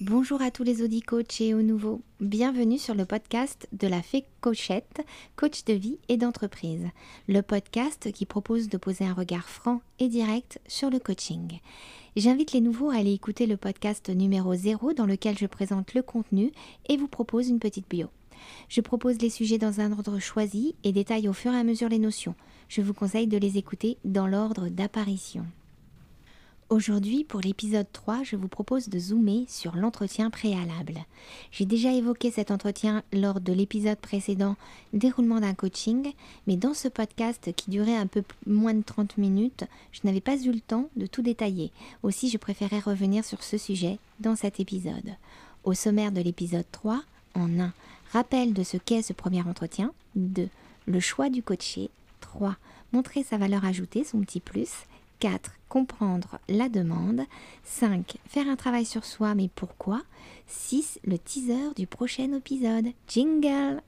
Bonjour à tous les audits coachs et aux nouveaux. Bienvenue sur le podcast de la Fée Coachette, coach de vie et d'entreprise. Le podcast qui propose de poser un regard franc et direct sur le coaching. J'invite les nouveaux à aller écouter le podcast numéro 0 dans lequel je présente le contenu et vous propose une petite bio. Je propose les sujets dans un ordre choisi et détaille au fur et à mesure les notions. Je vous conseille de les écouter dans l'ordre d'apparition. Aujourd'hui, pour l'épisode 3, je vous propose de zoomer sur l'entretien préalable. J'ai déjà évoqué cet entretien lors de l'épisode précédent Déroulement d'un coaching, mais dans ce podcast qui durait un peu moins de 30 minutes, je n'avais pas eu le temps de tout détailler. Aussi, je préférais revenir sur ce sujet dans cet épisode. Au sommaire de l'épisode 3, en 1, rappel de ce qu'est ce premier entretien. 2. Le choix du coaché. 3. Montrer sa valeur ajoutée, son petit plus. 4. Comprendre la demande. 5. Faire un travail sur soi, mais pourquoi? 6. Le teaser du prochain épisode. Jingle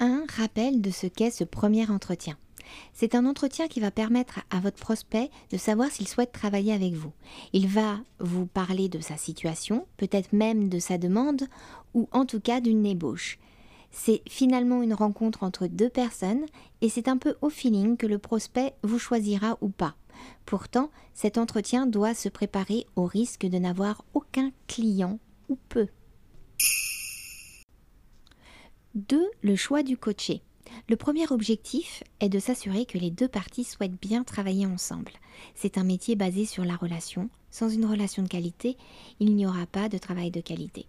Un rappel de ce qu'est ce premier entretien. C'est un entretien qui va permettre à votre prospect de savoir s'il souhaite travailler avec vous. Il va vous parler de sa situation, peut-être même de sa demande, ou en tout cas d'une ébauche. C'est finalement une rencontre entre deux personnes et c'est un peu au feeling que le prospect vous choisira ou pas. Pourtant, cet entretien doit se préparer au risque de n'avoir aucun client ou peu. 2. Le choix du coaché. Le premier objectif est de s'assurer que les deux parties souhaitent bien travailler ensemble. C'est un métier basé sur la relation. Sans une relation de qualité, il n'y aura pas de travail de qualité.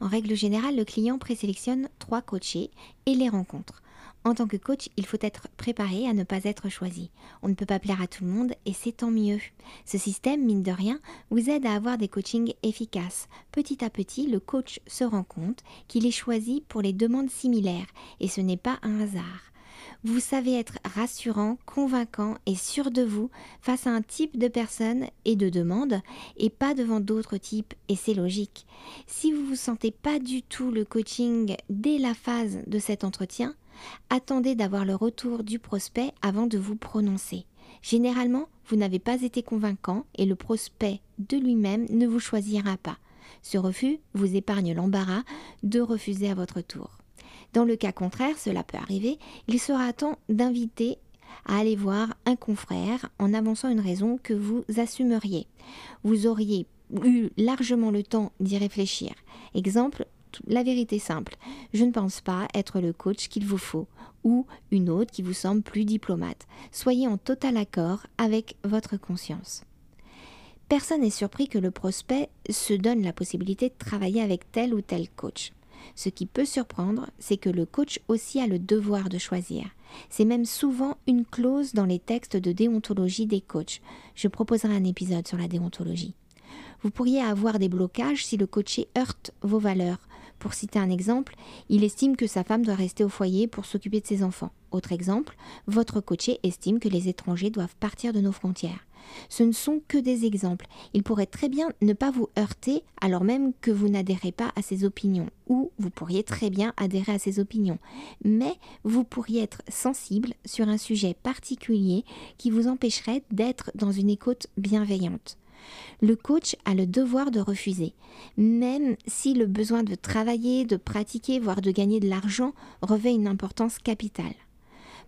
En règle générale, le client présélectionne trois coachés et les rencontre. En tant que coach, il faut être préparé à ne pas être choisi. On ne peut pas plaire à tout le monde et c'est tant mieux. Ce système, mine de rien, vous aide à avoir des coachings efficaces. Petit à petit, le coach se rend compte qu'il est choisi pour les demandes similaires et ce n'est pas un hasard. Vous savez être rassurant, convaincant et sûr de vous face à un type de personne et de demande et pas devant d'autres types et c'est logique. Si vous ne vous sentez pas du tout le coaching dès la phase de cet entretien, attendez d'avoir le retour du prospect avant de vous prononcer. Généralement, vous n'avez pas été convaincant et le prospect de lui-même ne vous choisira pas. Ce refus vous épargne l'embarras de refuser à votre tour. Dans le cas contraire, cela peut arriver, il sera temps d'inviter à aller voir un confrère en avançant une raison que vous assumeriez. Vous auriez eu largement le temps d'y réfléchir. Exemple, la vérité simple. Je ne pense pas être le coach qu'il vous faut ou une autre qui vous semble plus diplomate. Soyez en total accord avec votre conscience. Personne n'est surpris que le prospect se donne la possibilité de travailler avec tel ou tel coach. Ce qui peut surprendre, c'est que le coach aussi a le devoir de choisir. C'est même souvent une clause dans les textes de déontologie des coachs. Je proposerai un épisode sur la déontologie. Vous pourriez avoir des blocages si le coaché heurte vos valeurs, pour citer un exemple, il estime que sa femme doit rester au foyer pour s'occuper de ses enfants. Autre exemple, votre coaché estime que les étrangers doivent partir de nos frontières. Ce ne sont que des exemples. Il pourrait très bien ne pas vous heurter alors même que vous n'adhérez pas à ses opinions, ou vous pourriez très bien adhérer à ses opinions. Mais vous pourriez être sensible sur un sujet particulier qui vous empêcherait d'être dans une écoute bienveillante. Le coach a le devoir de refuser, même si le besoin de travailler, de pratiquer, voire de gagner de l'argent revêt une importance capitale.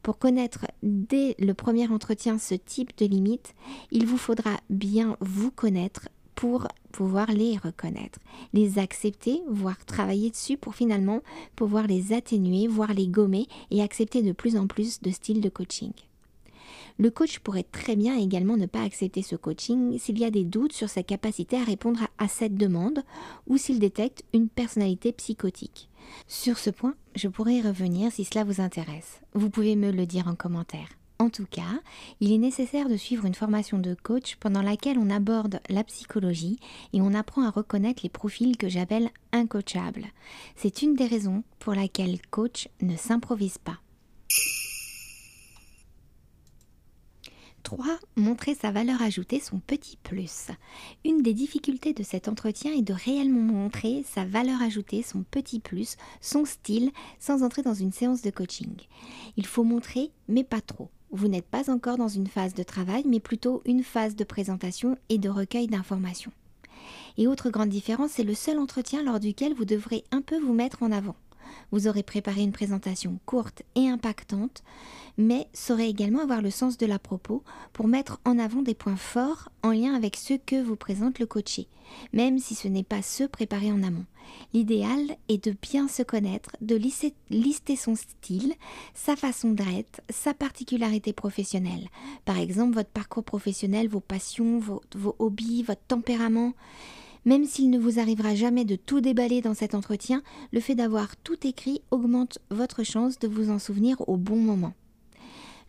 Pour connaître dès le premier entretien ce type de limites, il vous faudra bien vous connaître pour pouvoir les reconnaître, les accepter, voire travailler dessus pour finalement pouvoir les atténuer, voire les gommer et accepter de plus en plus de styles de coaching. Le coach pourrait très bien également ne pas accepter ce coaching s'il y a des doutes sur sa capacité à répondre à, cette demande ou s'il détecte une personnalité psychotique. Sur ce point, je pourrais y revenir si cela vous intéresse. Vous pouvez me le dire en commentaire. En tout cas, il est nécessaire de suivre une formation de coach pendant laquelle on aborde la psychologie et on apprend à reconnaître les profils que j'appelle incoachables. C'est une des raisons pour laquelle coach ne s'improvise pas. 3. Montrer sa valeur ajoutée, son petit plus. Une des difficultés de cet entretien est de réellement montrer sa valeur ajoutée, son petit plus, son style, sans entrer dans une séance de coaching. Il faut montrer, mais pas trop. Vous n'êtes pas encore dans une phase de travail, mais plutôt une phase de présentation et de recueil d'informations. Et autre grande différence, c'est le seul entretien lors duquel vous devrez un peu vous mettre en avant. Vous aurez préparé une présentation courte et impactante, mais saurez également avoir le sens de la propos pour mettre en avant des points forts en lien avec ceux que vous présente le coaché, même si ce n'est pas ceux préparés en amont. L'idéal est de bien se connaître, de lister son style, sa façon d'être, sa particularité professionnelle. Par exemple, votre parcours professionnel, vos passions, vos, vos hobbies, votre tempérament. Même s'il ne vous arrivera jamais de tout déballer dans cet entretien, le fait d'avoir tout écrit augmente votre chance de vous en souvenir au bon moment.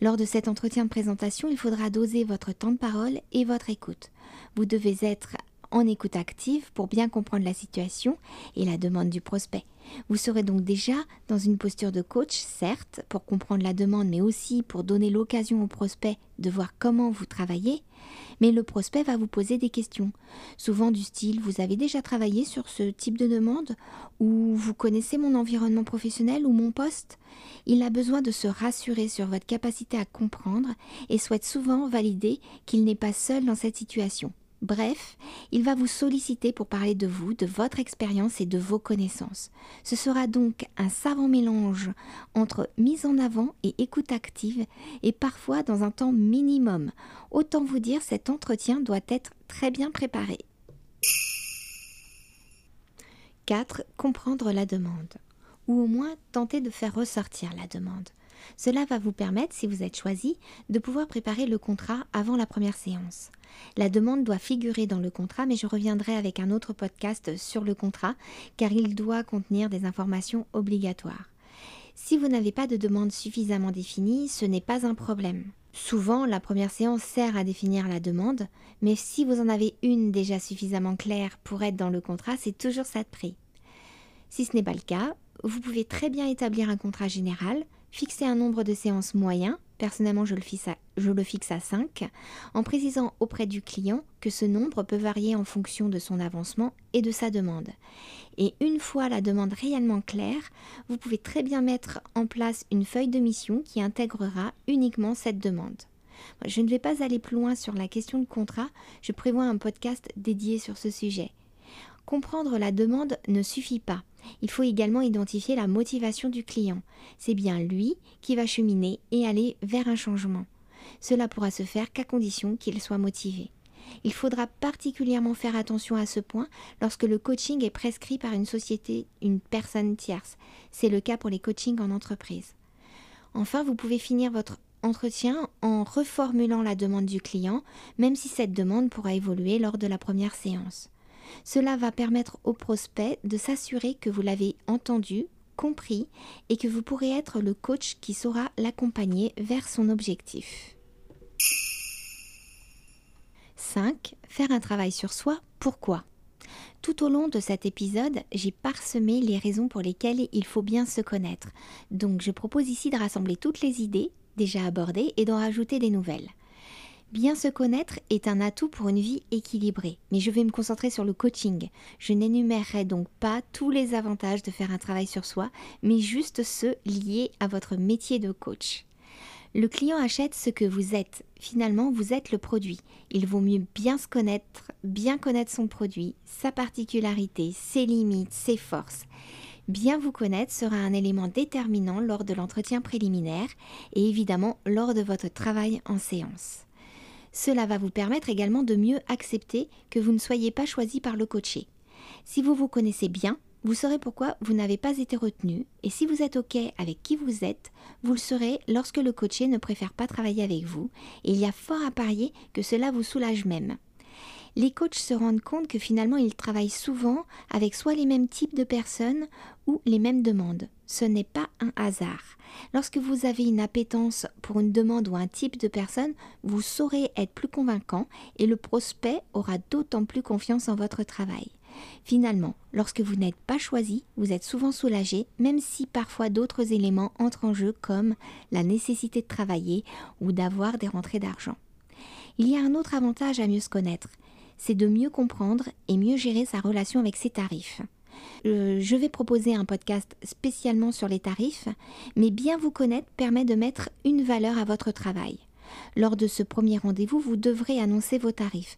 Lors de cet entretien de présentation, il faudra doser votre temps de parole et votre écoute. Vous devez être en écoute active pour bien comprendre la situation et la demande du prospect. Vous serez donc déjà dans une posture de coach, certes, pour comprendre la demande, mais aussi pour donner l'occasion au prospect de voir comment vous travaillez. Mais le prospect va vous poser des questions, souvent du style Vous avez déjà travaillé sur ce type de demande Ou vous connaissez mon environnement professionnel ou mon poste Il a besoin de se rassurer sur votre capacité à comprendre et souhaite souvent valider qu'il n'est pas seul dans cette situation. Bref, il va vous solliciter pour parler de vous, de votre expérience et de vos connaissances. Ce sera donc un savant mélange entre mise en avant et écoute active et parfois dans un temps minimum. Autant vous dire, cet entretien doit être très bien préparé. 4. Comprendre la demande. Ou au moins tenter de faire ressortir la demande. Cela va vous permettre, si vous êtes choisi, de pouvoir préparer le contrat avant la première séance. La demande doit figurer dans le contrat, mais je reviendrai avec un autre podcast sur le contrat, car il doit contenir des informations obligatoires. Si vous n'avez pas de demande suffisamment définie, ce n'est pas un problème. Souvent, la première séance sert à définir la demande, mais si vous en avez une déjà suffisamment claire pour être dans le contrat, c'est toujours ça de prix. Si ce n'est pas le cas, vous pouvez très bien établir un contrat général, fixer un nombre de séances moyen, personnellement je le, fixe à, je le fixe à 5, en précisant auprès du client que ce nombre peut varier en fonction de son avancement et de sa demande. Et une fois la demande réellement claire, vous pouvez très bien mettre en place une feuille de mission qui intégrera uniquement cette demande. Je ne vais pas aller plus loin sur la question de contrat, je prévois un podcast dédié sur ce sujet. Comprendre la demande ne suffit pas. Il faut également identifier la motivation du client. C'est bien lui qui va cheminer et aller vers un changement. Cela pourra se faire qu'à condition qu'il soit motivé. Il faudra particulièrement faire attention à ce point lorsque le coaching est prescrit par une société, une personne tierce. C'est le cas pour les coachings en entreprise. Enfin, vous pouvez finir votre entretien en reformulant la demande du client, même si cette demande pourra évoluer lors de la première séance. Cela va permettre au prospect de s'assurer que vous l'avez entendu, compris et que vous pourrez être le coach qui saura l'accompagner vers son objectif. 5. Faire un travail sur soi. Pourquoi? Tout au long de cet épisode, j'ai parsemé les raisons pour lesquelles il faut bien se connaître. Donc je propose ici de rassembler toutes les idées déjà abordées et d'en rajouter des nouvelles. Bien se connaître est un atout pour une vie équilibrée, mais je vais me concentrer sur le coaching. Je n'énumérerai donc pas tous les avantages de faire un travail sur soi, mais juste ceux liés à votre métier de coach. Le client achète ce que vous êtes. Finalement, vous êtes le produit. Il vaut mieux bien se connaître, bien connaître son produit, sa particularité, ses limites, ses forces. Bien vous connaître sera un élément déterminant lors de l'entretien préliminaire et évidemment lors de votre travail en séance. Cela va vous permettre également de mieux accepter que vous ne soyez pas choisi par le coaché. Si vous vous connaissez bien, vous saurez pourquoi vous n'avez pas été retenu et si vous êtes OK avec qui vous êtes, vous le serez lorsque le coaché ne préfère pas travailler avec vous et il y a fort à parier que cela vous soulage même. Les coachs se rendent compte que finalement ils travaillent souvent avec soit les mêmes types de personnes ou les mêmes demandes. Ce n'est pas un hasard. Lorsque vous avez une appétence pour une demande ou un type de personne, vous saurez être plus convaincant et le prospect aura d'autant plus confiance en votre travail. Finalement, lorsque vous n'êtes pas choisi, vous êtes souvent soulagé, même si parfois d'autres éléments entrent en jeu comme la nécessité de travailler ou d'avoir des rentrées d'argent. Il y a un autre avantage à mieux se connaître, c'est de mieux comprendre et mieux gérer sa relation avec ses tarifs. Euh, je vais proposer un podcast spécialement sur les tarifs, mais bien vous connaître permet de mettre une valeur à votre travail. Lors de ce premier rendez-vous, vous devrez annoncer vos tarifs.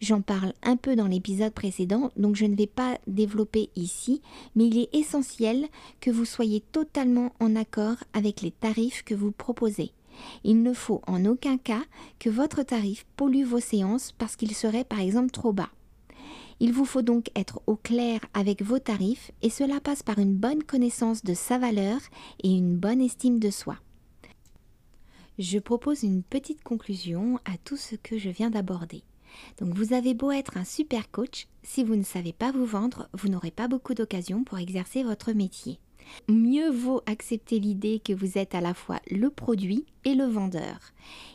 J'en parle un peu dans l'épisode précédent, donc je ne vais pas développer ici, mais il est essentiel que vous soyez totalement en accord avec les tarifs que vous proposez. Il ne faut en aucun cas que votre tarif pollue vos séances parce qu'il serait par exemple trop bas. Il vous faut donc être au clair avec vos tarifs et cela passe par une bonne connaissance de sa valeur et une bonne estime de soi. Je propose une petite conclusion à tout ce que je viens d'aborder. Donc vous avez beau être un super coach, si vous ne savez pas vous vendre, vous n'aurez pas beaucoup d'occasions pour exercer votre métier. Mieux vaut accepter l'idée que vous êtes à la fois le produit et le vendeur.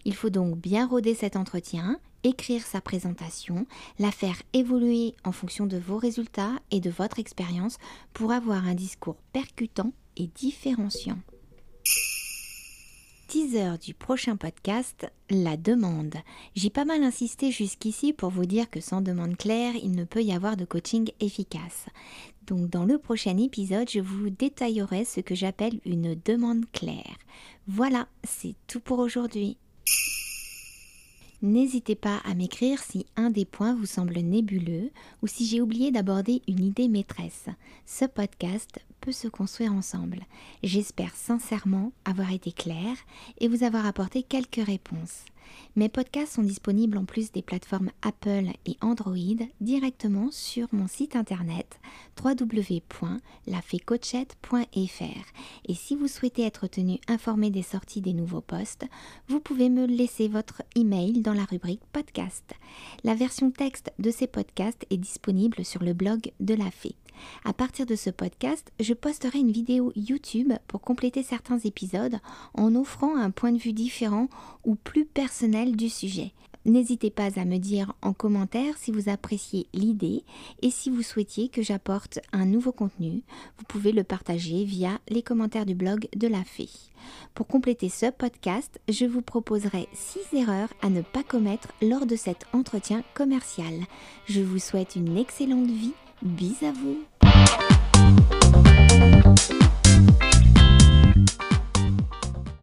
Il faut donc bien rôder cet entretien, écrire sa présentation, la faire évoluer en fonction de vos résultats et de votre expérience pour avoir un discours percutant et différenciant teaser du prochain podcast, la demande. J'ai pas mal insisté jusqu'ici pour vous dire que sans demande claire, il ne peut y avoir de coaching efficace. Donc dans le prochain épisode, je vous détaillerai ce que j'appelle une demande claire. Voilà, c'est tout pour aujourd'hui. N'hésitez pas à m'écrire si un des points vous semble nébuleux ou si j'ai oublié d'aborder une idée maîtresse. Ce podcast peut se construire ensemble. J'espère sincèrement avoir été clair et vous avoir apporté quelques réponses. Mes podcasts sont disponibles en plus des plateformes Apple et Android directement sur mon site internet www.lafecochette.fr. Et si vous souhaitez être tenu informé des sorties des nouveaux posts, vous pouvez me laisser votre email dans la rubrique podcast. La version texte de ces podcasts est disponible sur le blog de la Fée. À partir de ce podcast, je posterai une vidéo YouTube pour compléter certains épisodes en offrant un point de vue différent ou plus du sujet. N'hésitez pas à me dire en commentaire si vous appréciez l'idée et si vous souhaitiez que j'apporte un nouveau contenu, vous pouvez le partager via les commentaires du blog de la Fée. Pour compléter ce podcast, je vous proposerai 6 erreurs à ne pas commettre lors de cet entretien commercial. Je vous souhaite une excellente vie Bis à vous